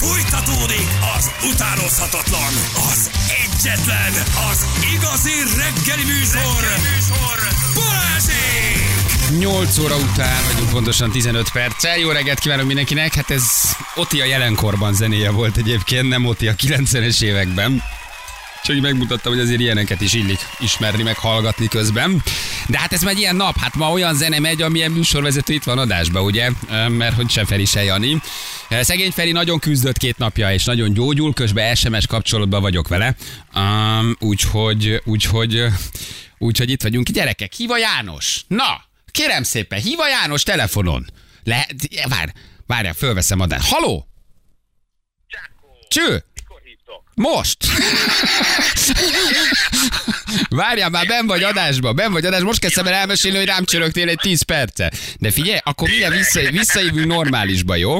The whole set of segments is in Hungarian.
Fújtatódik az utánozhatatlan, az egyetlen, az igazi reggeli műsor, reggeli műsor. Balázsék! 8 óra után vagyunk pontosan 15 perccel. Jó reggelt kívánok mindenkinek. Hát ez Oti a jelenkorban zenéje volt egyébként, nem Oti a 90-es években. Csak megmutattam, hogy azért ilyeneket is illik ismerni, meg hallgatni közben. De hát ez már egy ilyen nap, hát ma olyan zene megy, amilyen műsorvezető itt van adásba, ugye? Mert hogy sem Feri, se Jani. Szegény Feri nagyon küzdött két napja, és nagyon gyógyul, közben SMS kapcsolatban vagyok vele. Um, úgyhogy, úgyhogy, úgyhogy itt vagyunk. Gyerekek, híva János! Na, kérem szépen, híva János telefonon. Lehet, várj, várjál, fölveszem adást. Haló? Cső! Most! Várjál, már ben vagy adásba, ben vagy adásba. Most kezdtem el elmesélni, hogy rám csörögtél egy 10 perce. De figyelj, akkor milyen vissza, visszaívünk normálisba, jó?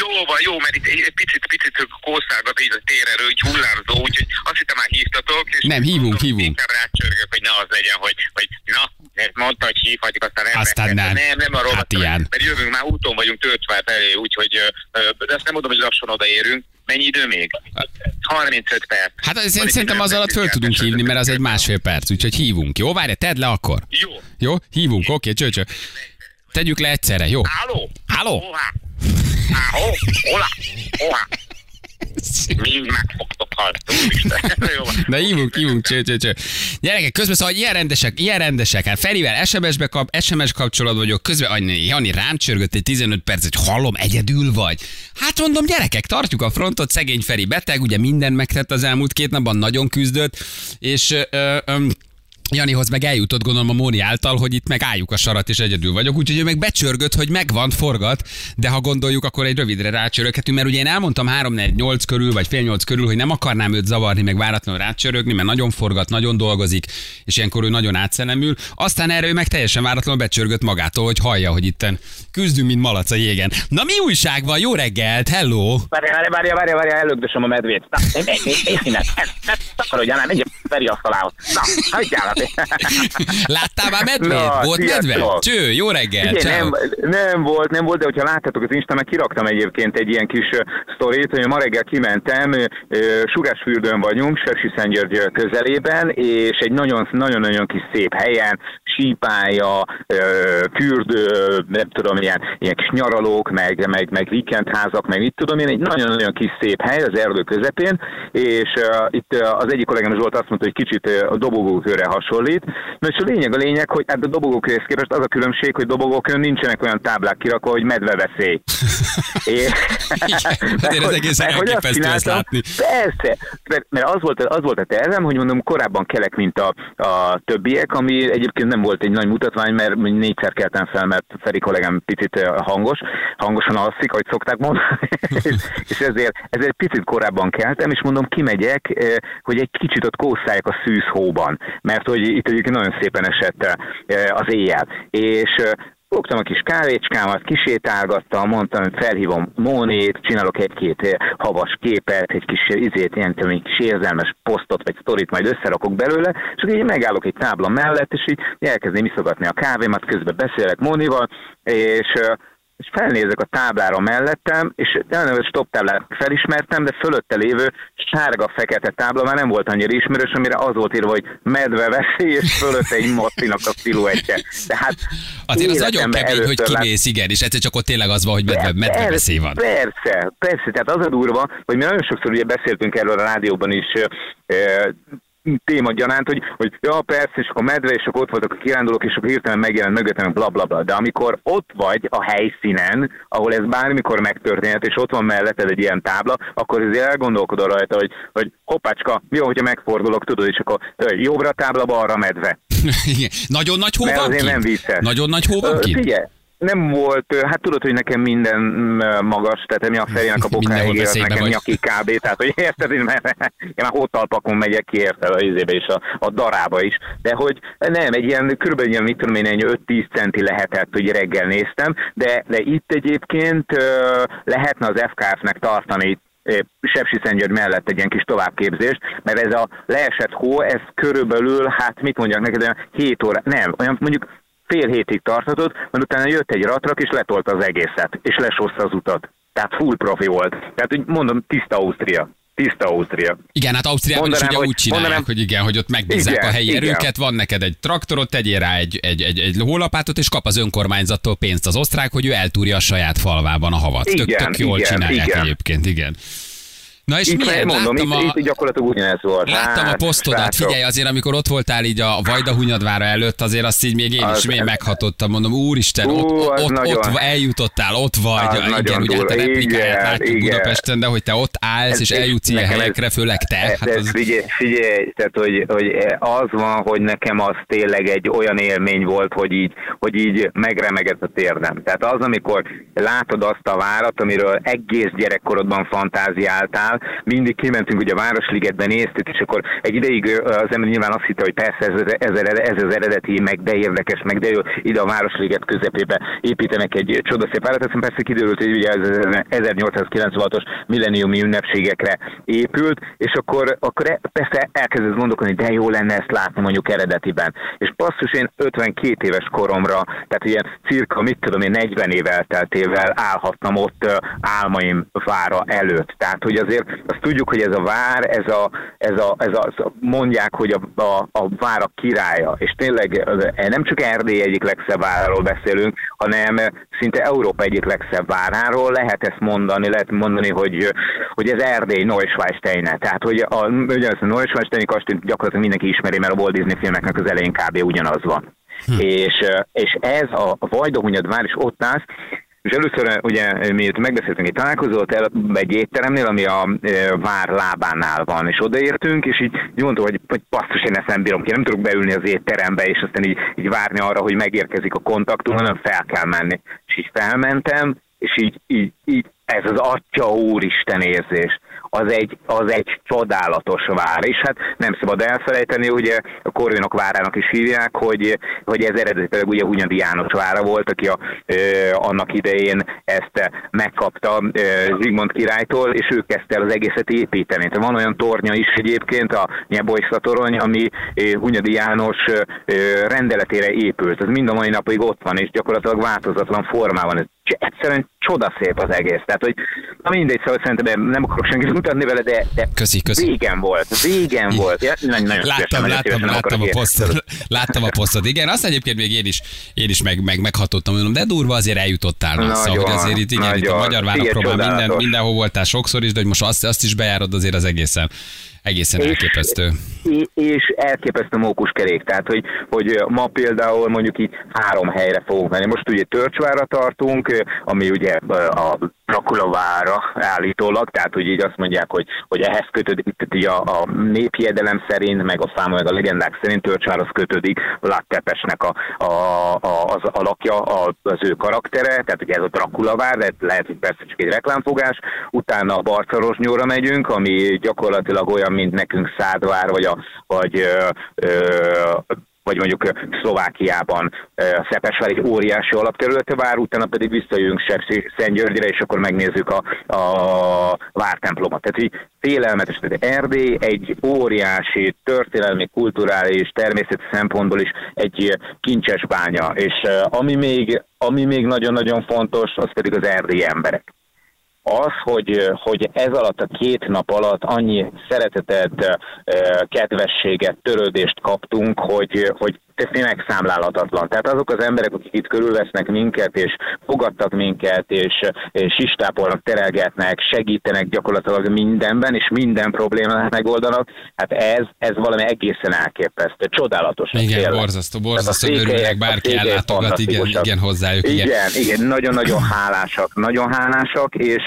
Jó van, jó, mert itt egy picit, picit kószálgat így a térerő, így hullámzó, úgyhogy azt hittem már hívtatok. És Nem, hívunk, mondom, hívunk. Inkább rácsörgök, hogy ne az legyen, hogy, hogy na, ezt mondta, hogy hívhatjuk, aztán nem. Aztán nem. Nem, nem arról Hát ilyen. Mert jövünk, már úton vagyunk Törcsvár felé, úgyhogy ö, ö, ezt nem mondom, hogy lassan odaérünk. Mennyi idő még? 35 perc. Hát az, itt szerintem az alatt föl tudunk hívni, mert az egy másfél perc, úgyhogy hívunk. Jó, várj, tedd le akkor. Jó. Jó, hívunk, oké, cső, cső. Tegyük le egyszerre, jó? Halló? Hohá? Halló? Hola? Mind meg fogtok van. De hívunk, hívunk, cső, cső, cső. Gyerekek, közben szóval ilyen rendesek, ilyen rendesek. Hát Ferivel SMS-be kap, SMS kapcsolat vagyok, közben Annyi, Jani rám csörgött egy 15 perc, hogy hallom, egyedül vagy. Hát mondom, gyerekek, tartjuk a frontot, szegény Feri beteg, ugye minden megtett az elmúlt két napban, nagyon küzdött, és ö, ö, Janihoz meg eljutott gondolom a Móni által, hogy itt meg álljuk a sarat, és egyedül vagyok, úgyhogy ő meg becsörgött, hogy megvan, forgat, de ha gondoljuk, akkor egy rövidre rácsöröghetünk, mert ugye én elmondtam 3 4 8 körül, vagy fél 8 körül, hogy nem akarnám őt zavarni, meg váratlanul rácsörögni, mert nagyon forgat, nagyon dolgozik, és ilyenkor ő nagyon átszelemül. Aztán erre ő meg teljesen váratlanul becsörgött magától, hogy hallja, hogy itten küzdünk, mint malac a jégen. Na mi újság van? Jó reggelt, hello! Várja, várja, várja, várja, várja, előgdösöm a medvét. Na, én, én, én, én. Ne takarodjál, nem, menj a Feri asztalához. Na, hagyjál Láttál már medvét? Na, Volt sziasztok. medve? Cső, jó reggelt, Igen, nem, nem volt, nem volt, de hogyha láttátok az Instán, meg kiraktam egyébként egy ilyen kis sztorit, hogy ma reggel kimentem, Sugásfürdőn vagyunk, Sepsiszentgyörgy közelében, és egy nagyon- nagyon-nagyon kis szép helyen, sípálya, ö, fürdő, nem tudom, ilyen, ilyen kis nyaralók, meg, meg, meg weekendházak, meg mit tudom én, egy nagyon-nagyon kis szép hely az erdő közepén, és uh, itt uh, az egyik kollégám Zsolt azt mondta, hogy kicsit uh, a dobogókőre hasonlít. Na és a lényeg a lényeg, hogy hát a dobogókőhez képest az a különbség, hogy dobogókön nincsenek olyan táblák kirakva, hogy medveveszély. És, azért ez egészen mert hogy azt ezt látni. Persze, mert, mert az, volt, az volt a tervem, hogy mondom, korábban kelek, mint a, a többiek, ami egyébként nem volt egy nagy mutatvány, mert négyszer keltem fel, mert Feri kollégám picit hangos, hangosan alszik, ahogy szokták mondani, és, ezért, ezért picit korábban keltem, és mondom, kimegyek, hogy egy kicsit ott kószálják a szűzhóban, mert hogy itt egyébként nagyon szépen esett eh, az éjjel. És eh, Fogtam a kis kávécskámat, kisétálgattam, mondtam, hogy felhívom Mónét, csinálok egy-két eh, havas képet, egy kis izét, ilyen tudom, egy kis érzelmes posztot vagy sztorit majd összerakok belőle, és akkor így megállok egy tábla mellett, és így elkezdem iszogatni a kávémat, közben beszélek Mónival, és és felnézek a táblára mellettem, és nem a stop táblát felismertem, de fölötte lévő sárga-fekete tábla már nem volt annyira ismerős, amire az volt írva, hogy medve veszély, és fölötte egy macinak a sziluettje. Tehát Azért az nagyon kemény, hogy kimész, igen, és egyszer csak ott tényleg az van, hogy medve, medve veszély van. Persze, persze, tehát az a durva, hogy mi nagyon sokszor ugye beszéltünk erről a rádióban is, téma gyanánt, hogy, hogy ja persze, és akkor medve, és akkor ott voltak a kirándulók, és akkor hirtelen megjelent mögöttem, bla bla bla. De amikor ott vagy a helyszínen, ahol ez bármikor megtörténhet, és ott van melletted egy ilyen tábla, akkor azért elgondolkodol rajta, hogy, hogy hoppácska, jó, hogyha megfordulok, tudod, és akkor jobbra tábla, balra medve. Igen. Nagyon nagy hó Mert van azért kint? nem vicces. Nagyon nagy hó van Ö, kint? Figyelj, nem volt, hát tudod, hogy nekem minden mm, magas, tehát ami a fejének a bokáig ér, nekem vagy. nyaki kb. Tehát, hogy érted, én, már- én már hótalpakon megyek ki, érted, a izébe és a, a darába is. De hogy nem, egy ilyen, körülbelül ilyen, mit tudom én, egy 5-10 centi lehetett, hogy reggel néztem, de, de itt egyébként lehetne az FKF-nek tartani Sepsiszentgyörgy mellett egy ilyen kis továbbképzést, mert ez a leesett hó, ez körülbelül, hát mit mondjak neked, olyan 7 óra, nem, olyan mondjuk fél hétig tarthatott, mert utána jött egy ratrak, és letolta az egészet, és lesózta az utat. Tehát full profi volt. Tehát, hogy mondom, tiszta Ausztria. Tiszta Ausztria. Igen, hát Ausztriában is Mondanám, ugye hogy- úgy csinálják, mondanám- hogy igen, hogy ott megbízzák Igen, a helyi igen. erőket, van neked egy traktorot, tegyél rá egy, egy, egy, egy hólapátot, és kap az önkormányzattól pénzt az osztrák, hogy ő eltúrja a saját falvában a havat. tök, Igen, tök jól igen, csinálják igen. egyébként, igen. Na és Itt milyen? mondom, láttam, itt, a, itt gyakorlatilag ugyanez volt. láttam a Hát, posztodat, srácok. figyelj, azért amikor ott voltál így a Vajda Hunyadvára előtt, azért azt így még én is Az- még meghatottam, mondom, úristen, Ú, ott, ott, nagyon- ott eljutottál, ott vagy, Az igen, ugye hát a replikáját látjuk igen. Budapesten, de hogy te ott állsz, Ez- és ez- eljutsz ilyen nekem ez- helyekre, főleg te, Hát hát az... figyelj, figyelj, tehát hogy, hogy az van, hogy nekem az tényleg egy olyan élmény volt, hogy így, hogy így megremegett a térdem. Tehát az, amikor látod azt a várat, amiről egész gyerekkorodban fantáziáltál, mindig kimentünk ugye a Városligetben néztük, és akkor egy ideig az ember nyilván azt hitte, hogy persze ez, ez, ez, az eredeti, meg de érdekes, meg de jó, ide a Városliget közepébe építenek egy csodaszép várat, aztán persze kiderült, hogy ugye ez 1896-os milleniumi ünnepségekre épült, és akkor, akkor e- persze elkezdesz gondolkodni, de jó lenne ezt látni mondjuk eredetiben. És basszus, én 52 éves koromra, tehát ilyen cirka, mit tudom én, 40 év elteltével állhattam ott álmaim vára előtt. Tehát, hogy azért azt tudjuk, hogy ez a vár, ez a, ez a, ez a mondják, hogy a, a, a várak királya, és tényleg ö, nem csak Erdély egyik legszebb váráról beszélünk, hanem szinte Európa egyik legszebb váráról, lehet ezt mondani, lehet mondani, hogy, hogy ez Erdély Neuschwanstein, tehát hogy a, ugye a Neuschwansteini kastélyt gyakorlatilag mindenki ismeri, mert a Walt Disney filmeknek az elején kb. ugyanaz van. Hm. És, és ez a Vajdahunyad vár is ott állsz, és először ugye mi itt megbeszéltünk egy találkozót el egy étteremnél, ami a e, vár lábánál van, és odaértünk, és így, így mondtuk, hogy, hogy basszus, én ezt nem bírom ki, nem tudok beülni az étterembe, és aztán így, így várni arra, hogy megérkezik a kontaktum, hanem fel kell menni. És így felmentem, és így, így, így ez az atya úristen érzés az egy, az egy csodálatos vár, és hát nem szabad elfelejteni, ugye a Korvinok várának is hívják, hogy, hogy ez eredetileg ugye Hunyadi János vára volt, aki a, ö, annak idején ezt megkapta ö, Zsigmond királytól, és ő kezdte el az egészet építeni. Tehát van olyan tornya is egyébként, a Nyebolyszka torony, ami Hunyadi János ö, rendeletére épült. Ez mind a mai napig ott van, és gyakorlatilag változatlan formában. Ez egyszerűen csodaszép az egész. Tehát, hogy na mindegy, szóval szerintem nem akarok senkit mutatni vele, de, de Köszi, köszi. végen volt, végen volt. Ja, nagyon, nagyon Láttam, szívesen, nagyon láttam, láttam a posztot. Láttam a posztot. Igen, azt egyébként még én is, én is meg, meg meghatottam, mondom, de durva azért eljutottál. Na, szóval, Nagyon, hogy azért itt, igen, itt a nagyon. magyar már minden, mindenhol voltál sokszor is, de hogy most azt, azt is bejárod, azért az egészen, egészen És- elképesztő. És elképesztő mókus kerék, tehát hogy, hogy ma például mondjuk így három helyre fogunk menni. Most ugye Törcsvára tartunk, ami ugye a Dracula vára állítólag, tehát hogy így azt mondják, hogy, hogy ehhez kötődik, tehát a, a néphiedelem szerint, meg a fáma, meg a legendák szerint Törcsvárhoz kötődik Vlad Tepesnek a, a, a, az alakja, a, az ő karaktere, tehát ugye ez a Dracula vár, de lehet, hogy persze csak egy reklámfogás, utána a Barcarosnyóra megyünk, ami gyakorlatilag olyan, mint nekünk Szádvár, vagy, a, vagy ö, ö, vagy mondjuk Szlovákiában Szepesvár egy óriási alapterülete vár, utána pedig visszajövünk Szentgyörgyre, és akkor megnézzük a, a vártemplomot. Tehát így félelmetes, tehát Erdély egy óriási történelmi, kulturális, természeti szempontból is egy kincses bánya, és ami még, ami még nagyon-nagyon fontos, az pedig az erdélyi emberek az, hogy, hogy ez alatt a két nap alatt annyi szeretetet, kedvességet, törődést kaptunk, hogy, hogy ez tényleg számlálhatatlan. Tehát azok az emberek, akik itt körülvesznek minket, és fogadtak minket, és, és istápolnak, terelgetnek, segítenek gyakorlatilag mindenben, és minden problémát megoldanak, hát ez, ez valami egészen elképesztő, csodálatos. Igen, tényleg. borzasztó, borzasztó, örülnek, bárki ellátogat, igen, igen, hozzájuk, igen. Igen, igen, nagyon-nagyon hálásak, nagyon hálásak, és,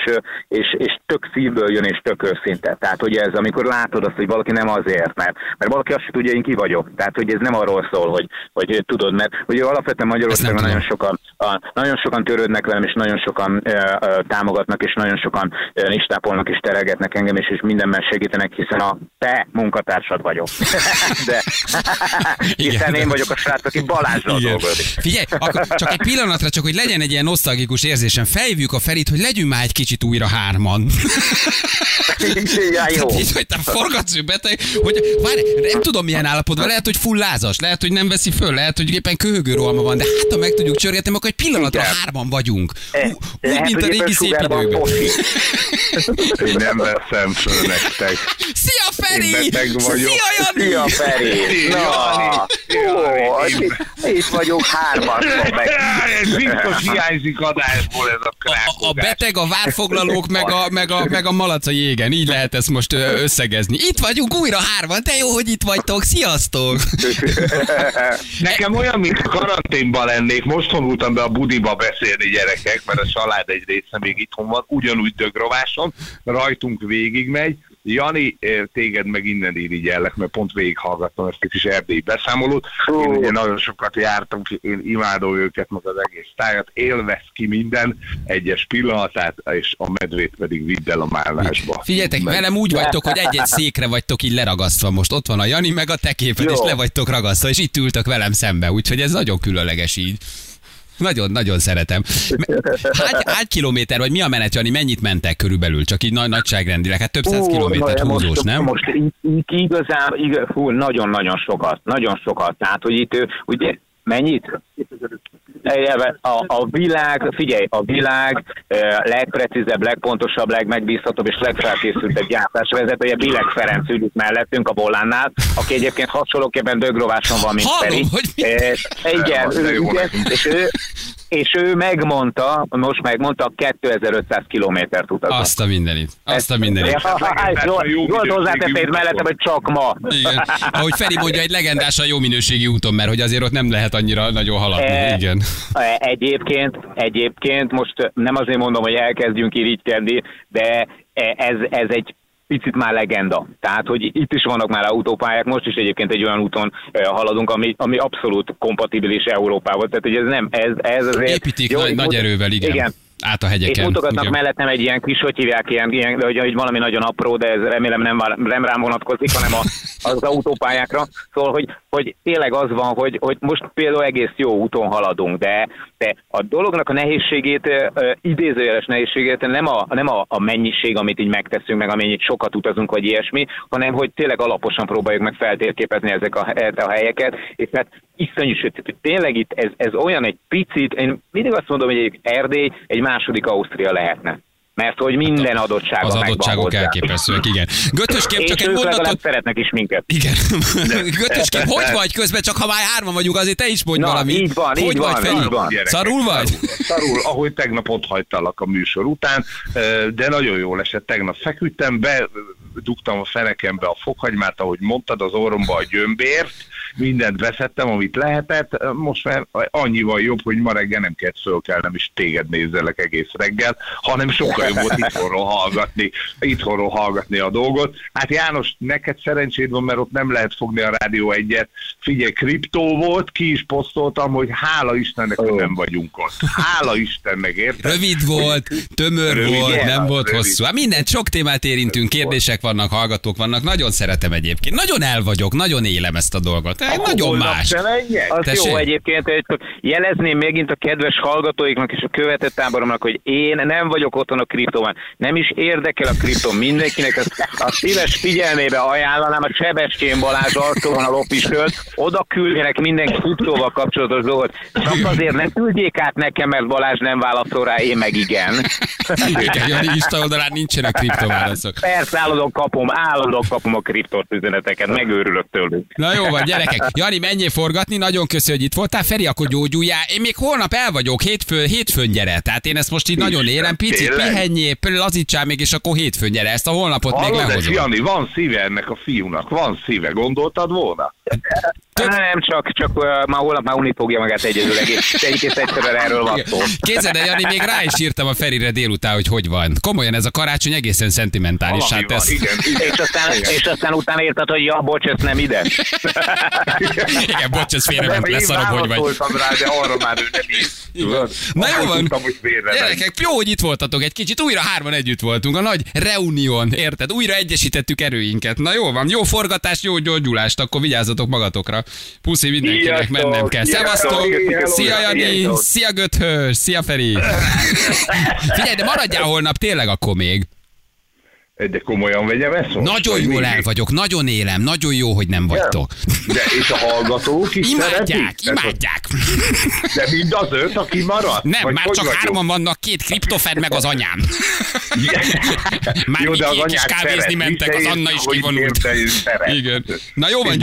és, és tök szívből jön, és tök őszinte. Tehát, hogy ez, amikor látod azt, hogy valaki nem azért, mert, mert valaki azt tudja, én ki vagyok. Tehát, hogy ez nem arról szól, hogy, hogy tudod, mert ugye alapvetően Magyarországon nagyon sokan, a, nagyon sokan törődnek velem, és nagyon sokan ö, ö, támogatnak, és nagyon sokan ö, istápolnak, és teregetnek engem, és, és mindenben segítenek, hiszen a te munkatársad vagyok. De hiszen én vagyok a srác, aki Balázsral dolgozik. Figyelj, akkor csak egy pillanatra, csak hogy legyen egy ilyen nosztalgikus érzésem, felhívjuk a Ferit, hogy legyünk már egy kicsit újra hárman. ja, jó. Így, hogy te forgatsz beteg, hogy várj, nem tudom milyen állapotban, lehet, hogy full lázas, lehet, hogy nem veszi föl, lehet, hogy éppen köhögő rohama van, de hát ha meg tudjuk csörgetni, akkor egy pillanatra Igen. hárman vagyunk. Ú- Úgy, lehet, mint a régi szép foci. Én nem veszem föl nektek. Szia Feri! Szia Jani! Szia, Feri! Na, itt- vagyunk hárman. Ez biztos hiányzik adásból ez a A, a krákogás. beteg, a várfoglalók, meg a, meg, a, meg a malac a jégen. Így lehet ezt most összegezni. Itt vagyunk újra hárman, de jó, hogy itt vagytok. Sziasztok! Nekem olyan, mint karanténban lennék, most vonultam be a budiba beszélni gyerekek, mert a család egy része még itthon van, ugyanúgy dögrováson, rajtunk végigmegy. Jani, eh, téged meg innen irigyellek, mert pont végighallgattam ezt a kis erdélyi beszámolót. Én ugye nagyon sokat jártunk, én imádom őket, meg az egész tájat, élvez ki minden egyes pillanatát, és a medvét pedig vidd el a mállásba. Figyeljetek, Meg- velem úgy vagytok, hogy egy-egy székre vagytok így leragasztva most. Ott van a Jani, meg a te képed, Jó. és le vagytok ragasztva, és itt ültök velem szembe. Úgyhogy ez nagyon különleges így. Nagyon, nagyon szeretem. Hány, hány kilométer, vagy mi a menet, Jani? Mennyit mentek körülbelül? Csak így nagy nagyságrendileg. Hát több száz kilométert na, húzós, most, nem? Most igazán, igaz, fú, nagyon-nagyon sokat, nagyon sokat. Tehát, hogy itt, ugye, mennyit? A, a világ, figyelj, a világ legprecízebb, legpontosabb, legmegbízhatóbb és legfelkészültebb gyártásvezetője Bilek Ferenc ül itt mellettünk a Bolánnál, aki egyébként hasonlóképpen dögrováson van, mint Hallom, Feri. hogy mi- Eh, igen, ő, igen, és ő, és ő megmondta, most megmondta, 2500 kilométert utazunk. Azt a mindenit. Azt a mindenit. Legendás a hozzátette itt utakon. mellettem, hogy csak ma. Igen. Ahogy Feri mondja, egy legendásan jó minőségi úton, mert hogy azért ott nem lehet annyira nagyon haladni. Eh, Igen. Eh, Egyébként, egyébként most nem azért mondom, hogy elkezdjünk irigykedni, de eh, ez, ez egy picit már legenda. Tehát, hogy itt is vannak már autópályák, most is egyébként egy olyan úton haladunk, ami, ami abszolút kompatibilis Európával. Tehát, hogy ez nem, ez, ez azért... Építik Jó, nagy, nagy erővel, igen. igen. Át a És hegyeken. mutogatnak igen. mellettem egy ilyen kis, hogy hívják, ilyen, ilyen hogy, hogy valami nagyon apró, de ez remélem nem, nem rám vonatkozik, hanem a, az autópályákra. Szóval, hogy, hogy tényleg az van, hogy, hogy most például egész jó úton haladunk, de, de a dolognak a nehézségét, idézőjeles nehézségét nem, a, nem a, a mennyiség, amit így megteszünk, meg amennyit sokat utazunk, vagy ilyesmi, hanem hogy tényleg alaposan próbáljuk meg feltérképezni ezek a, a helyeket, és hát iszonyú, tehát tényleg itt ez, ez olyan egy picit, én mindig azt mondom, hogy egy Erdély egy második Ausztria lehetne. Mert hogy minden adottsága Az adottságok hozzá. elképesztőek, igen. Götöskép És csak egy mondatot. szeretnek is minket. Igen. Götöskép, hogy vagy közben, csak ha már hárman vagyunk, azért te is mondj Na, valamit. így van, hogy így vagy, van, így van. Gyerekek, Szarul vagy? Szarul, szarul, ahogy tegnap ott hagytalak a műsor után, de nagyon jól esett. Tegnap feküdtem, be dugtam a fenekembe a fokhagymát, ahogy mondtad, az orromba a gyömbért, mindent veszettem, amit lehetett. Most már annyival jobb, hogy ma reggel nem kellett fölkelnem, és téged nézzelek egész reggel, hanem sokkal jobb volt itthonról hallgatni, itthonról hallgatni a dolgot. Hát János, neked szerencséd van, mert ott nem lehet fogni a Rádió egyet. Figyelj, kriptó volt, ki is posztoltam, hogy hála Istennek, hogy nem vagyunk ott. Hála Istennek, érted? Rövid volt, tömör Rövid, volt, igen, nem volt rövid. hosszú. Hát mindent, sok témát érintünk, kérdések vannak, hallgatók vannak. Nagyon szeretem egyébként. Nagyon el vagyok, nagyon élem ezt a dolgot. Eh, Nagyon más. Az Tessék? jó egyébként, hogy csak jelezném megint a kedves hallgatóiknak és a követett táboromnak, hogy én nem vagyok otthon a kriptóban. Nem is érdekel a kriptó mindenkinek. Azt a szíves figyelmébe ajánlanám a Sebestyén Balázs arcon a lopistől. Oda küldjenek minden kriptóval kapcsolatos dolgot. Csak azért ne küldjék át nekem, mert Balázs nem válaszol rá, én meg igen. Igen, Jani Insta oldalán nincsenek kriptoválaszok. Persze állandóan kapom, állandóan kapom a kriptos üzeneteket, megőrülök tőlük. Na jó van, gyerekek. Jani, menjél forgatni, nagyon köszi, hogy itt voltál. Feri, akkor gyógyuljál. Én még holnap el vagyok, hétfő, hétfőn gyere. Tehát én ezt most így nagyon élem. Picit tényleg? pihenjél, lazítsál még, és akkor hétfőn gyere. Ezt a holnapot még Hallod, ez lehozom. Jani, van szíve ennek a fiúnak, van szíve, gondoltad volna? Tök- Nem, csak, csak uh, már holnap már unni fogja magát egyedül egész. Egész egyszerűen erről van szó. Képzeld el, Jani, még rá is írtam a Ferire délután, hogy hogy van. Komolyan ez a karácsony egészen szentimentális. Hát ez... igen, igen. És aztán, és aztán utána írtad, hogy ja, bocs, ez nem ide. Igen, bocs, ez félrement, leszarom, hogy vagy. rá, de arra már ő nem. Tudod? Na jó van. Tudtam. Gyerekek, jó, hogy itt voltatok egy kicsit, újra hárman együtt voltunk, a nagy reunión, érted? Újra egyesítettük erőinket. Na jó van, jó forgatást, jó gyógyulást, akkor vigyázzatok magatokra. Puszi mindenkinek, mennem kell. Szevasztok! Szia Jani! Szia Göthös! Szia Feri! Figyelj, de maradjál holnap tényleg akkor még. De komolyan vegyem ezt most? Nagyon jól mi? el vagyok, nagyon élem, nagyon jó, hogy nem vagytok. De és a hallgatók is Imádják, szeretik? Imádják. De mind az öt, aki maradt? Nem, Vagy már csak vagyok? hárman vannak, két kriptofen meg az anyám. Már Jó, de az Mikék is anyák kávézni szeret. mentek, az Anna is kivonult. Igen. Na jó van,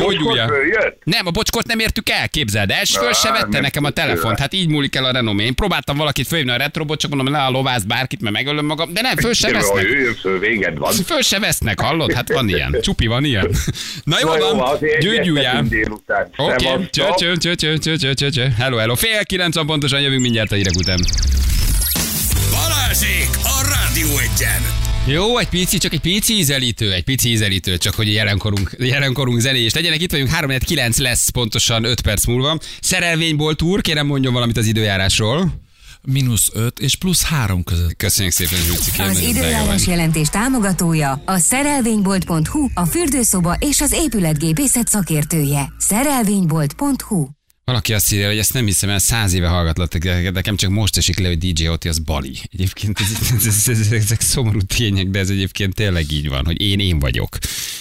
följött? Nem, a bocskort nem értük el, képzeld el, és föl se vette nekem a telefont. Hát így múlik el a renomé. Én próbáltam valakit fölhívni a retrobot, csak mondom, ne a lovász bárkit, mert megölöm magam, de nem, föl se vesznek. jöjjön föl, véged van. Föl se vesznek, hallod? Hát van ilyen. Csupi, van ilyen. Na jó Na jó, van, délután. Oké, Szevasztok. cső, cső, cső, cső, cső, cső, cső, cső. Hello, hello. Fél kilenc van pontosan, jövünk mindjárt a hírek után. Balázsék a Rádió Egyen! Jó, egy pici, csak egy pici ízelítő, egy pici ízelítő, csak hogy jelenkorunk, jelenkorunk zenéjés legyenek. Itt vagyunk, 3 9 lesz pontosan 5 perc múlva. Szerelvényból túr, kérem mondjon valamit az időjárásról. Mínusz 5 és plusz 3 között. Köszönjük szépen, kérem, Az időjárás jelentés támogatója a szerelvénybolt.hu, a fürdőszoba és az épületgépészet szakértője. Szerelvénybolt.hu Valaki azt írja, hogy ezt nem hiszem, mert száz éve hallgatlak, de nekem csak most esik le, hogy DJ Oti az Bali. Egyébként ez, ez, ez, ez, ezek szomorú tények, de ez egyébként tényleg így van, hogy én én vagyok.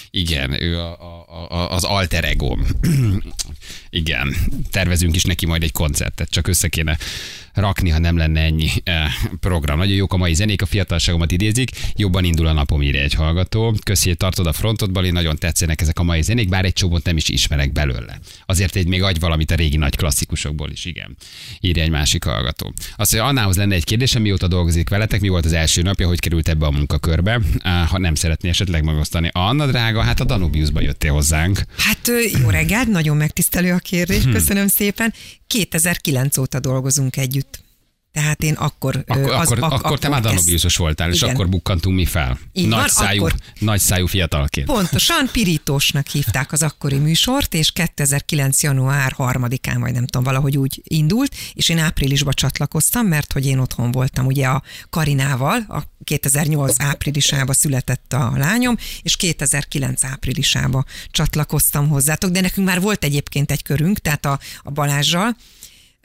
Igen, ő a, a, a, az alter egóm. Igen, tervezünk is neki majd egy koncertet, csak össze kéne rakni, ha nem lenne ennyi eh, program. Nagyon jók a mai zenék, a fiatalságomat idézik, jobban indul a napom, írja egy hallgató. Köszi, hogy tartod a frontot, Bali, nagyon tetszenek ezek a mai zenék, bár egy csomót nem is ismerek belőle. Azért egy még adj valamit a régi nagy klasszikusokból is, igen. Írja egy másik hallgató. Azt mondja, Annához lenne egy kérdésem, mióta dolgozik veletek, mi volt az első napja, hogy került ebbe a munkakörbe, Ah, ha nem szeretné esetleg megosztani. Anna drága, hát a Danubiusba jöttél hozzánk. Hát jó reggelt, nagyon megtisztelő a kérdés, Hm. köszönöm szépen. 2009 óta dolgozunk együtt. Tehát én akkor... Akkor, az- akkor, ak- akkor te már Danubiusos voltál, és Igen. akkor bukkantunk mi fel. Így nagy, van, szájú, akkor- nagy szájú fiatalként. Pontosan, Pirítósnak hívták az akkori műsort, és 2009. január 3-án, vagy nem tudom, valahogy úgy indult, és én áprilisban csatlakoztam, mert hogy én otthon voltam ugye a Karinával, a 2008 áprilisában született a lányom, és 2009 áprilisában csatlakoztam hozzátok, de nekünk már volt egyébként egy körünk, tehát a, a Balázsral,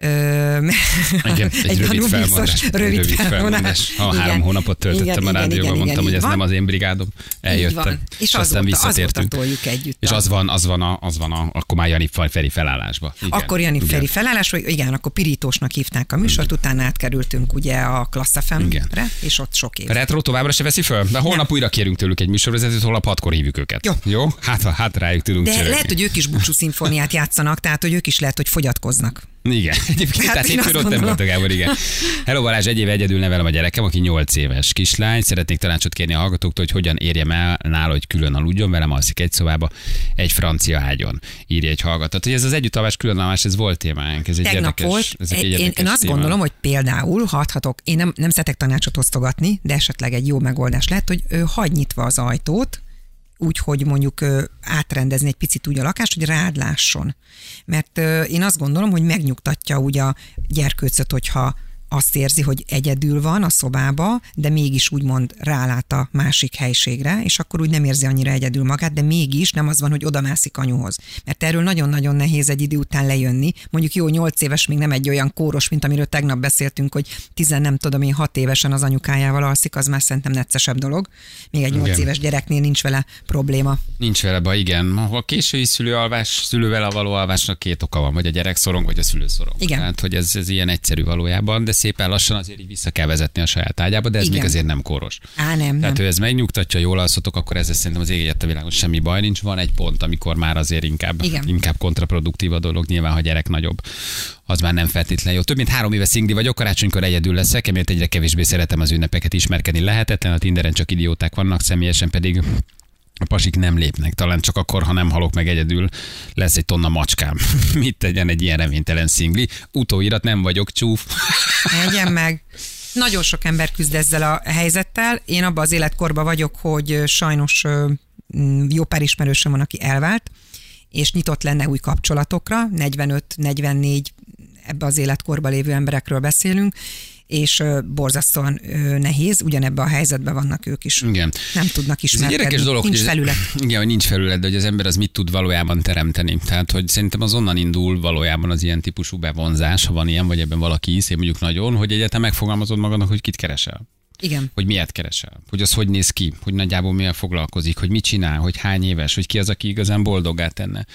Igen, egy, rövid felmondás. Egy Rövid, felmondás. Ha Igen. három hónapot töltöttem Igen, a igen, rádióban, igen, mondtam, igen, hogy ez van. nem az én brigádom. Eljöttem. van. És az aztán a- visszatértünk. azóta együtt És a- az van, az van, a, az van a, akkor már Jani Feri felállásba. Igen. Akkor Jani Igen. Feri felállás, vagy igen, akkor Pirítósnak hívták a műsort, utána átkerültünk ugye a Klassz Igen. FM-re, és ott sok év. Retro továbbra se veszi föl? De holnap újra kérünk tőlük egy műsorvezetőt, holnap hatkor hívjuk őket. Jó. Jó? Hát, hát rájuk tudunk De csörögni. lehet, hogy ők is búcsú szimfóniát játszanak, tehát hogy ők is lehet, hogy fogyatkoznak. Igen, egyébként, Hát tehát én azt ott Gábor, igen. Hello Balázs, egy éve egyedül nevelem a gyerekem, aki 8 éves kislány. Szeretnék tanácsot kérni a hallgatóktól, hogy hogyan érjem el nála, hogy külön aludjon, velem alszik egy szobába, egy francia ágyon, írja egy hallgató. Hogy ez az együttalvás, különalvás, ez volt témánk. Ez egy Tegnap érdekes, volt, ez egy én, érdekes én azt téma. gondolom, hogy például, ha adhatok, én nem, nem szeretek tanácsot osztogatni, de esetleg egy jó megoldás lehet, hogy ő, hagy nyitva az ajtót, úgy, hogy mondjuk átrendezni egy picit úgy a lakást, hogy rád lásson. Mert én azt gondolom, hogy megnyugtatja úgy a gyerkőcöt, hogyha azt érzi, hogy egyedül van a szobába, de mégis úgymond rálát a másik helységre, és akkor úgy nem érzi annyira egyedül magát, de mégis nem az van, hogy odamászik anyuhoz. Mert erről nagyon-nagyon nehéz egy idő után lejönni. Mondjuk jó, nyolc éves még nem egy olyan kóros, mint amiről tegnap beszéltünk, hogy tizen nem tudom én hat évesen az anyukájával alszik, az már szerintem neccesebb dolog. Még egy nyolc éves gyereknél nincs vele probléma. Nincs vele baj, igen. A késői szülőalvás, szülővel való alvásnak két oka van, vagy a gyerek szorong, vagy a szülő szorong. Igen. Tehát, hogy ez, ez ilyen egyszerű valójában, de szépen lassan azért így vissza kell vezetni a saját ágyába, de ez Igen. még azért nem koros. Á, nem, Tehát nem. ő ez megnyugtatja, jól alszotok, akkor ezzel szerintem az ég a világon semmi baj nincs. Van egy pont, amikor már azért inkább, Igen. inkább kontraproduktív a dolog, nyilván, ha gyerek nagyobb, az már nem feltétlenül jó. Több mint három éve szingli vagyok, karácsonykor egyedül leszek, emiatt egyre kevésbé szeretem az ünnepeket ismerkedni lehetetlen, a Tinderen csak idióták vannak, személyesen pedig a pasik nem lépnek, talán csak akkor, ha nem halok meg egyedül, lesz egy tonna macskám. Mit tegyen egy ilyen reménytelen szingli? Utóirat nem vagyok, csúf. Egyen meg. Nagyon sok ember küzd ezzel a helyzettel. Én abban az életkorban vagyok, hogy sajnos jó pár ismerősöm van, aki elvált, és nyitott lenne új kapcsolatokra, 45-44 ebbe az életkorban lévő emberekről beszélünk, és borzasztóan nehéz, ugyanebben a helyzetben vannak ők is. Igen. Nem tudnak Ez egy ismerkedni. érdekes dolog, Nincs hogy felület. Igen, hogy nincs felület, de hogy az ember az mit tud valójában teremteni. Tehát, hogy szerintem az onnan indul valójában az ilyen típusú bevonzás, ha van ilyen, vagy ebben valaki hisz, én mondjuk nagyon, hogy egyetem megfogalmazod magadnak, hogy kit keresel. Igen. hogy miért keresel, hogy az hogy néz ki, hogy nagyjából milyen foglalkozik, hogy mit csinál, hogy hány éves, hogy ki az, aki igazán boldoggá tenne.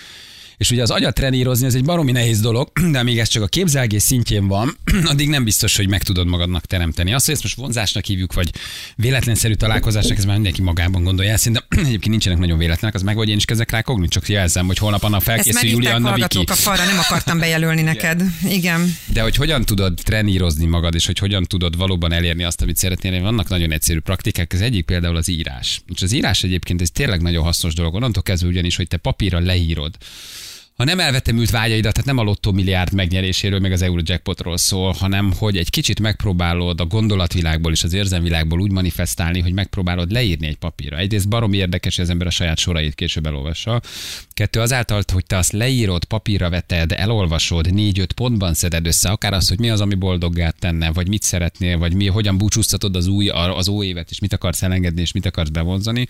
És ugye az agyat trenírozni, ez egy baromi nehéz dolog, de amíg ez csak a képzelgés szintjén van, addig nem biztos, hogy meg tudod magadnak teremteni. Azt, hogy ezt most vonzásnak hívjuk, vagy véletlenszerű találkozásnak, ez már mindenki magában gondolja. Szerintem egyébként nincsenek nagyon véletlenek, az meg, hogy én is kezdek rá kogni, csak jelzem, hogy holnap a Ezt felkészül már Júlia írták Anna Viki. a falra, nem akartam bejelölni neked. Igen. De hogy hogyan tudod trenírozni magad, és hogy hogyan tudod valóban elérni azt, amit szeretnél, vannak nagyon egyszerű praktikák. Az egyik például az írás. És az írás egyébként ez tényleg nagyon hasznos dolog. Onnantól kezdve ugyanis, hogy te papírra leírod ha nem elvetemült vágyaidat, tehát nem a lottó milliárd megnyeréséről, meg az Eurojackpotról szól, hanem hogy egy kicsit megpróbálod a gondolatvilágból és az érzelmvilágból úgy manifestálni, hogy megpróbálod leírni egy papírra. Egyrészt baromi érdekes, hogy az ember a saját sorait később elolvassa. Kettő azáltal, hogy te azt leírod, papírra veted, elolvasod, négy-öt pontban szeded össze, akár az, hogy mi az, ami boldoggá tenne, vagy mit szeretnél, vagy mi, hogyan búcsúztatod az új, az új évet, és mit akarsz elengedni, és mit akarsz bevonzani.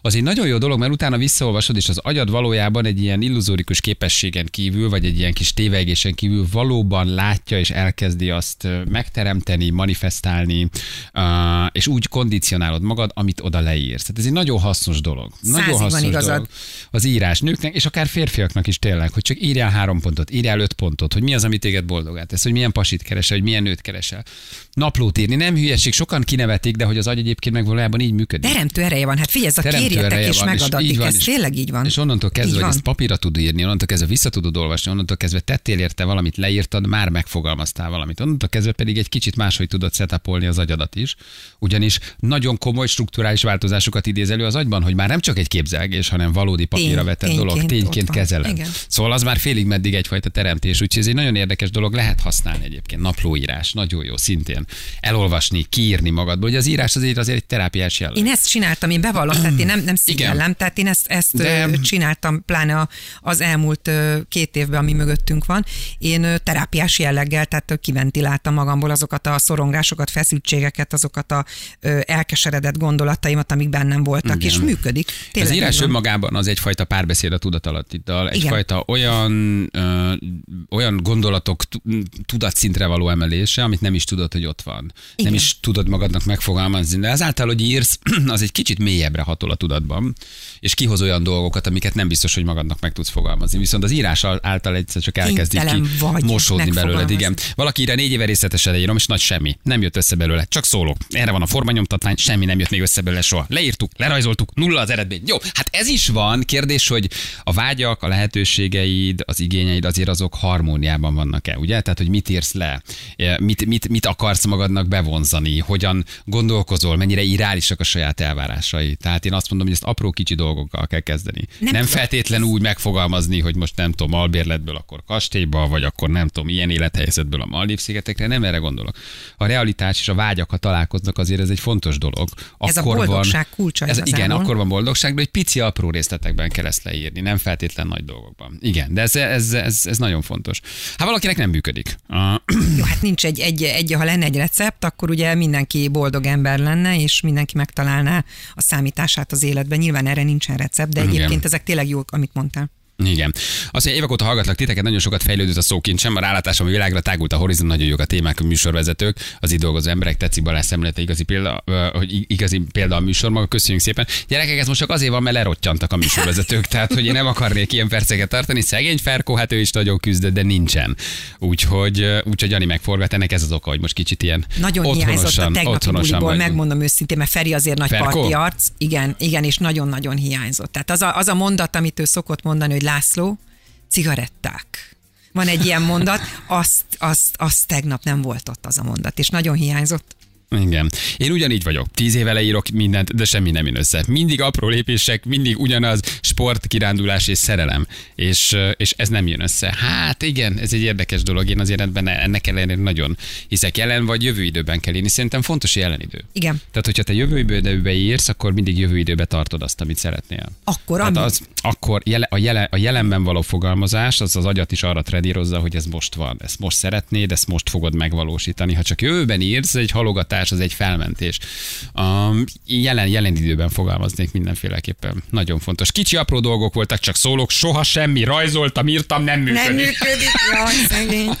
Az egy nagyon jó dolog, mert utána visszaolvasod, és az agyad valójában egy ilyen illuzórikus képességen kívül, vagy egy ilyen kis tévegésen kívül valóban látja és elkezdi azt megteremteni, manifestálni, és úgy kondicionálod magad, amit oda leírsz. Tehát ez egy nagyon hasznos dolog. Nagyon Százig van hasznos igazad. dolog. Az írás nőknek, és akár férfiaknak is tényleg, hogy csak írjál három pontot, írjál öt pontot, hogy mi az, ami téged boldogát tesz, hogy milyen pasit keresel, hogy milyen nőt keresel. Naplót írni, nem hülyeség, sokan kinevetik, de hogy az agy egyébként meg valójában így működik. Teremtő ereje van. Hát figyelj, ez a kérjetek és megadatik. Ez és- tényleg így van. És onnantól kezdve, hogy ezt papírra tud írni, onnantól kezdve vissza tudod olvasni, onnantól kezdve tettél érte valamit, leírtad, már megfogalmaztál valamit. Onnantól kezdve pedig egy kicsit máshogy tudod setupolni az agyadat is. Ugyanis nagyon komoly strukturális változásokat idéz elő az agyban, hogy már nem csak egy képzelgés, hanem valódi papírra Tény- vetett dolog, tényként kezeled. Igen. Szóval az már félig meddig egyfajta teremtés, úgyhogy ez egy nagyon érdekes dolog, lehet használni egyébként. Naplóírás, nagyon jó, szintén. Elolvasni, kiírni magadból. Ugye az írás azért azért egy terápiás jelleg. Én ezt csináltam, én bevallom, tehát én nem, nem szígyellem, tehát én ezt, ezt De- csináltam, pláne az elmúlt ö, két évben, ami mögöttünk van. Én terápiás jelleggel, tehát kiventiláltam magamból azokat a szorongásokat, feszültségeket, azokat a elkeseredett gondolataimat, amik bennem voltak, Igen. és működik. Tényleg az írás önmagában az egyfajta párbeszéd a tudatalattiddal, egyfajta olyan, ö, olyan gondolatok tu- tudatszintre való emelése, amit nem is tudod, hogy ott van. Igen. Nem is tudod magadnak megfogalmazni, de azáltal, hogy írsz, az egy kicsit mélyebbre hatol a tudatban, és kihoz olyan dolgokat, amiket nem biztos, hogy magadnak meg tudsz fogalmazni. Viszont az írás által egyszer csak elkezd így ki Kénytelen vagy mosódni belőled. Igen. Valaki írja négy éve részletesen leírom, és nagy semmi. Nem jött össze belőle. Csak szólok. Erre van a formanyomtatvány, semmi nem jött még össze belőle soha. Leírtuk, lerajzoltuk, nulla az eredmény. Jó, hát ez is van. Kérdés, hogy a vágyak, a lehetőségeid, az igényeid azért azok harmóniában vannak-e, ugye? Tehát, hogy mit írsz le, mit, mit, mit akarsz magadnak bevonzani, hogyan gondolkozol, mennyire irálisak a saját elvárásai. Tehát én azt mondom, hogy ezt apró kicsi dolgokkal kell kezdeni. Nem, Nem feltétlen úgy megfogalmazni, hogy most nem tudom, albérletből akkor kastélyba, vagy akkor nem tudom, ilyen élethelyzetből a Maldív szigetekre, nem erre gondolok. A realitás és a vágyak, ha találkoznak, azért ez egy fontos dolog. Ez a Akkor boldogság van, kulcsa ez, Igen, akkor van boldogság, de egy pici apró részletekben kell ezt leírni, nem feltétlen nagy dolgokban. Igen, de ez, ez, ez, ez nagyon fontos. Hát valakinek nem működik. Jó, hát nincs egy, egy, egy, ha lenne egy recept, akkor ugye mindenki boldog ember lenne, és mindenki megtalálná a számítását az életben. Nyilván erre nincsen recept, de Igen. egyébként ezek tényleg jók, amit mondtál. Igen. Azt mondja, évek óta hallgatlak titeket, nagyon sokat fejlődött a szókincsem, a rálátásom a világra tágult a horizont, nagyon jók a témák, a műsorvezetők, az itt dolgozó emberek, tetszik Balázs szemlélete, igazi példa, hogy igazi példa a műsor maga, köszönjük szépen. Gyerekek, ez most csak azért van, mert lerottyantak a műsorvezetők, tehát hogy én nem akarnék ilyen perceket tartani, szegény Ferkó, hát ő is nagyon küzdött, de nincsen. Úgyhogy, úgyhogy Jani megforgat, ennek ez az oka, hogy most kicsit ilyen Nagyon hiányzott a otthonosan, tegnapi buliból, megmondom őszintén, mert Feri azért nagy Ferkó? parti arc. Igen, igen, és nagyon-nagyon hiányzott. Tehát az a, az a mondat, amit ő szokott mondani, hogy László, cigaretták. Van egy ilyen mondat, azt, azt, azt tegnap nem volt ott az a mondat, és nagyon hiányzott. Igen. Én ugyanígy vagyok. Tíz éve leírok mindent, de semmi nem jön össze. Mindig apró lépések, mindig ugyanaz, sport, kirándulás és szerelem. És, és ez nem jön össze. Hát igen, ez egy érdekes dolog. Én azért ebben ennek ellenére nagyon hiszek. Jelen vagy jövő időben kell írni. Szerintem fontos a jelen idő. Igen. Tehát, hogyha te jövő időbe írsz, akkor mindig jövő időbe tartod azt, amit szeretnél. Akkor, Tehát az, akkor jele, a, jele, a jelenben való fogalmazás, az az agyat is arra trenírozza, hogy ez most van, ezt most szeretnéd, ezt most fogod megvalósítani. Ha csak jövőben írsz, egy halogatás, az egy felmentés. Um, jelen, jelen időben fogalmaznék mindenféleképpen. Nagyon fontos. Kicsi apró dolgok voltak, csak szólok, soha semmi, rajzoltam, írtam, nem működik. nem működik, jaj, szegény.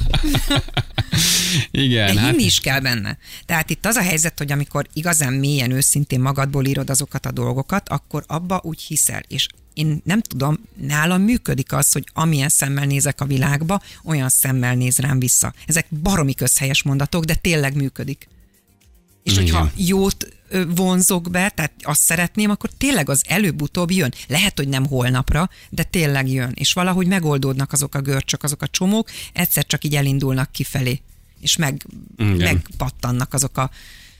Igen, De hát hinni is kell benne. Tehát itt az a helyzet, hogy amikor igazán mélyen, őszintén magadból írod azokat a dolgokat, akkor abba úgy hiszel. És én nem tudom, nálam működik az, hogy amilyen szemmel nézek a világba, olyan szemmel néz rám vissza. Ezek baromi közhelyes mondatok, de tényleg működik. És hogyha jót vonzok be, tehát azt szeretném, akkor tényleg az előbb-utóbb jön. Lehet, hogy nem holnapra, de tényleg jön. És valahogy megoldódnak azok a görcsök, azok a csomók, egyszer csak így elindulnak kifelé. És meg, Igen. megpattannak azok a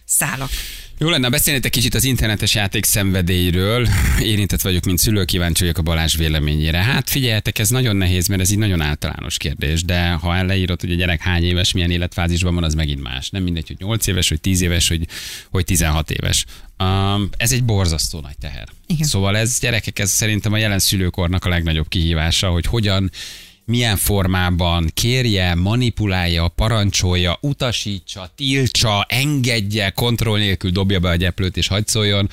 szálak. Jó lenne, beszélnétek kicsit az internetes játék szenvedélyről. Érintett vagyok, mint szülő, kíváncsi vagyok a Balázs véleményére. Hát figyeljetek, ez nagyon nehéz, mert ez így nagyon általános kérdés, de ha leírod, hogy a gyerek hány éves, milyen életfázisban van, az megint más. Nem mindegy, hogy 8 éves, hogy 10 éves, hogy, hogy 16 éves. Um, ez egy borzasztó nagy teher. Igen. Szóval ez gyerekek, ez szerintem a jelen szülőkornak a legnagyobb kihívása, hogy hogyan milyen formában kérje, manipulálja, parancsolja, utasítsa, tiltsa, engedje, kontroll nélkül dobja be a gyeplőt és hagyd szóljon,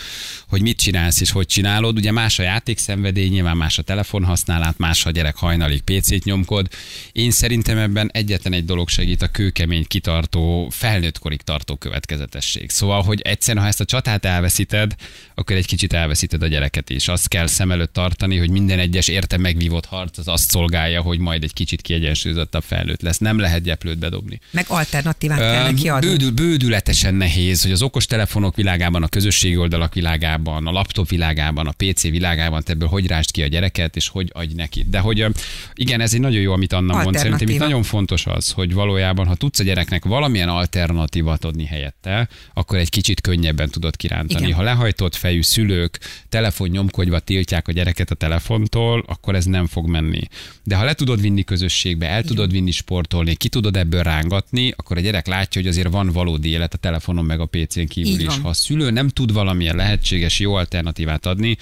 hogy mit csinálsz és hogy csinálod. Ugye más a játékszenvedély, nyilván más a telefonhasználat, más a gyerek hajnalig PC-t nyomkod. Én szerintem ebben egyetlen egy dolog segít a kőkemény, kitartó, felnőttkorig tartó következetesség. Szóval, hogy egyszerűen, ha ezt a csatát elveszíted, akkor egy kicsit elveszíted a gyereket is. Azt kell szem előtt tartani, hogy minden egyes érte megvívott harc az azt szolgálja, hogy majd egy kicsit kiegyensúlyozottabb felnőtt lesz. Nem lehet gyeplőt bedobni. Meg alternatívát kell neki adni. Bődül, bődületesen nehéz, hogy az okostelefonok világában, a közösségi oldalak világában, a laptop világában, a PC világában te ebből hogy rásd ki a gyereket, és hogy adj neki. De hogy igen, ez egy nagyon jó, amit Anna mond. Szerintem itt nagyon fontos az, hogy valójában, ha tudsz a gyereknek valamilyen alternatívat adni helyette, akkor egy kicsit könnyebben tudod kirántani. Igen. Ha lehajtott fejű szülők telefon nyomkodva tiltják a gyereket a telefontól, akkor ez nem fog menni. De ha le tudod vinni közösségbe, el tudod vinni sportolni, ki tudod ebből rángatni, akkor a gyerek látja, hogy azért van valódi élet a telefonon meg a PC-n kívül Így is. van. Ha a szülő nem tud valamilyen lehetséges jó alternatívát adni,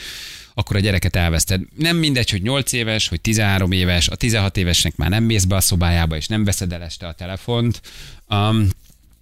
akkor a gyereket elveszted. Nem mindegy, hogy 8 éves, hogy 13 éves, a 16 évesnek már nem mész be a szobájába, és nem veszed el este a telefont. Um,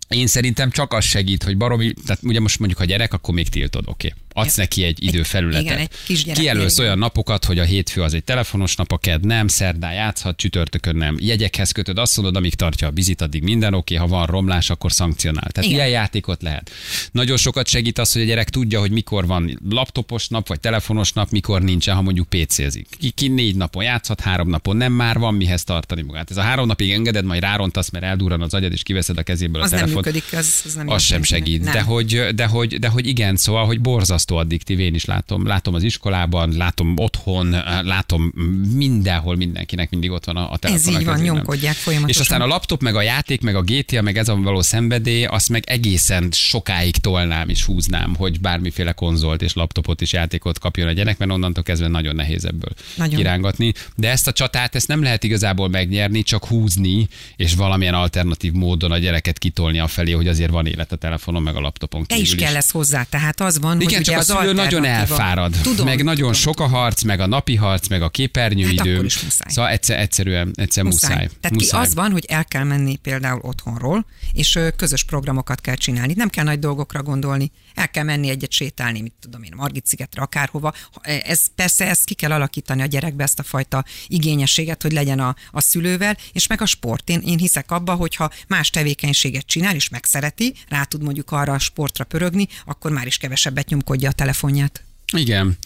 én szerintem csak az segít, hogy baromi, tehát ugye most mondjuk, ha gyerek, akkor még tiltod, oké. Okay. Adsz neki egy időfelületet. igen, egy kisgyerek Kijelölsz olyan napokat, hogy a hétfő az egy telefonos nap, a kedd nem, szerdán játszhat, csütörtökön nem. Jegyekhez kötöd, azt mondod, amíg tartja a bizit, addig minden oké, ha van romlás, akkor szankcionál. Tehát Igen. ilyen játékot lehet. Nagyon sokat segít az, hogy a gyerek tudja, hogy mikor van laptopos nap, vagy telefonos nap, mikor nincsen, ha mondjuk PC-zik. Ki, ki négy napon játszhat, három napon nem, már van mihez tartani magát. Ez a három napig engeded, majd rárontasz, mert eldurran az agyad, és kiveszed a kezéből Az nem telefont. működik, az, az nem Az sem segít, Nem. de hogy, de, hogy, de hogy igen, szóval, hogy borzasztó addiktív, én is látom. Látom az iskolában, látom otthon, látom mindenhol mindenkinek mindig ott van a, a telefon. a így van, nyomkodják folyamatosan. És aztán a laptop, meg a játék, meg a GTA, meg ez a való szenvedély, azt meg egészen sokáig tolnám és húznám, hogy bármiféle konzolt és laptopot és játékot kapjon a gyerek, mert onnantól kezdve nagyon nehéz ebből Nagyon. kirángatni. De ezt a csatát, ezt nem lehet igazából megnyerni, csak húzni, és valamilyen alternatív módon a gyereket kitolni a felé, hogy azért van élet a telefonon, meg a laptopon Te is kell lesz hozzá, tehát az van, igen, hogy csak az szülő nagyon elfárad. Tudom, meg nagyon tudom. sok a harc, meg a napi harc, meg a képernyőidő. Hát muszáj. Szóval egyszer, egyszerűen, egyszer muszáj. muszáj. Tehát muszáj. Ki az van, hogy el kell menni például otthonról, és közös programokat kell csinálni. Nem kell nagy dolgokra gondolni. El kell menni egyet sétálni, mit tudom én, Margit szigetre, akárhova. Ha- Ez persze ezt ki kell alakítani a gyerekbe, ezt a fajta igényességet, hogy legyen a, a szülővel, és meg a sport. Én, én hiszek abba, hogyha más tevékenységet csinál, és megszereti, rá tud mondjuk arra a sportra pörögni, akkor már is kevesebbet nyomkodja a telefonját. Igen,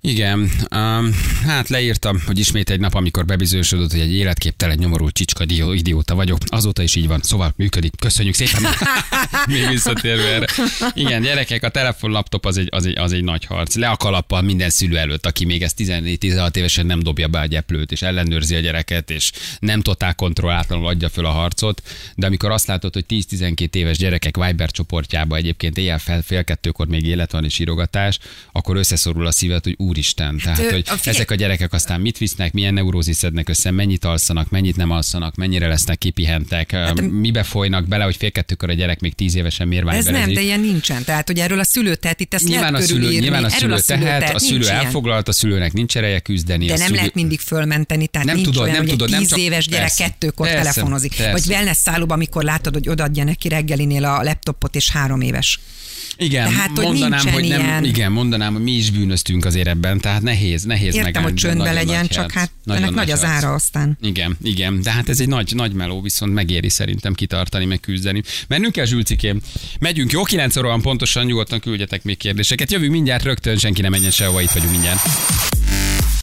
igen. Um, hát leírtam, hogy ismét egy nap, amikor bebizonyosodott, hogy egy életképtelen, nyomorult csicska dió- idióta vagyok. Azóta is így van, szóval működik. Köszönjük szépen. Még visszatérve erre. Igen, gyerekek, a telefon, laptop az egy, az egy, az egy nagy harc. Le a kalappal minden szülő előtt, aki még ezt 14-16 évesen nem dobja be a gyeplőt, és ellenőrzi a gyereket, és nem totál kontrollátlanul adja föl a harcot. De amikor azt látod, hogy 10-12 éves gyerekek Viber csoportjába egyébként éjjel fel fél kettőkor még élet van és írogatás, akkor összeszorul a szíved, hogy úristen. Tehát, ő- hogy a ezek a gyerekek aztán mit visznek, milyen neurózis szednek össze, mennyit alszanak, mennyit nem alszanak, mennyire lesznek kipihentek, hát, mibe folynak bele, hogy fél kettőkor a gyerek még tíz évesen miért Ez nem, de ilyen nincsen. Tehát, hogy erről a szülő tehet, itt ezt Nyilván a, szülő, körülírni. nyilván a Erről szülő tehet, a szülő nincs ilyen. elfoglalt, a szülőnek nincs ereje küzdeni. De a nem szülő... lehet mindig fölmenteni, tehát Nem nincs tudod, olyan, nem hogy tudod, egy nem tíz csak- éves gyerek persze, kettőkor persze, telefonozik. persze. Vagy wellness szállóban, amikor látod, hogy odaadja neki reggelinél a laptopot, és három éves. Igen, Tehát, hogy mondanám, hogy nem, ilyen- igen, mondanám, hogy mi is bűnöztünk azért ebben, tehát nehéz, nehéz Értem, megállni, hogy csöndbe legyen, nagy csak hát Nagyon ennek nagy az herc. ára aztán. Igen, igen, de hát ez egy nagy, nagy meló, viszont megéri szerintem kitartani, meg küzdeni. Mennünk kell, Zsülcikém. Megyünk, jó, 9 óra van pontosan, nyugodtan küldjetek még kérdéseket. Jövünk mindjárt rögtön, senki nem menjen sehova, itt vagyunk mindjárt.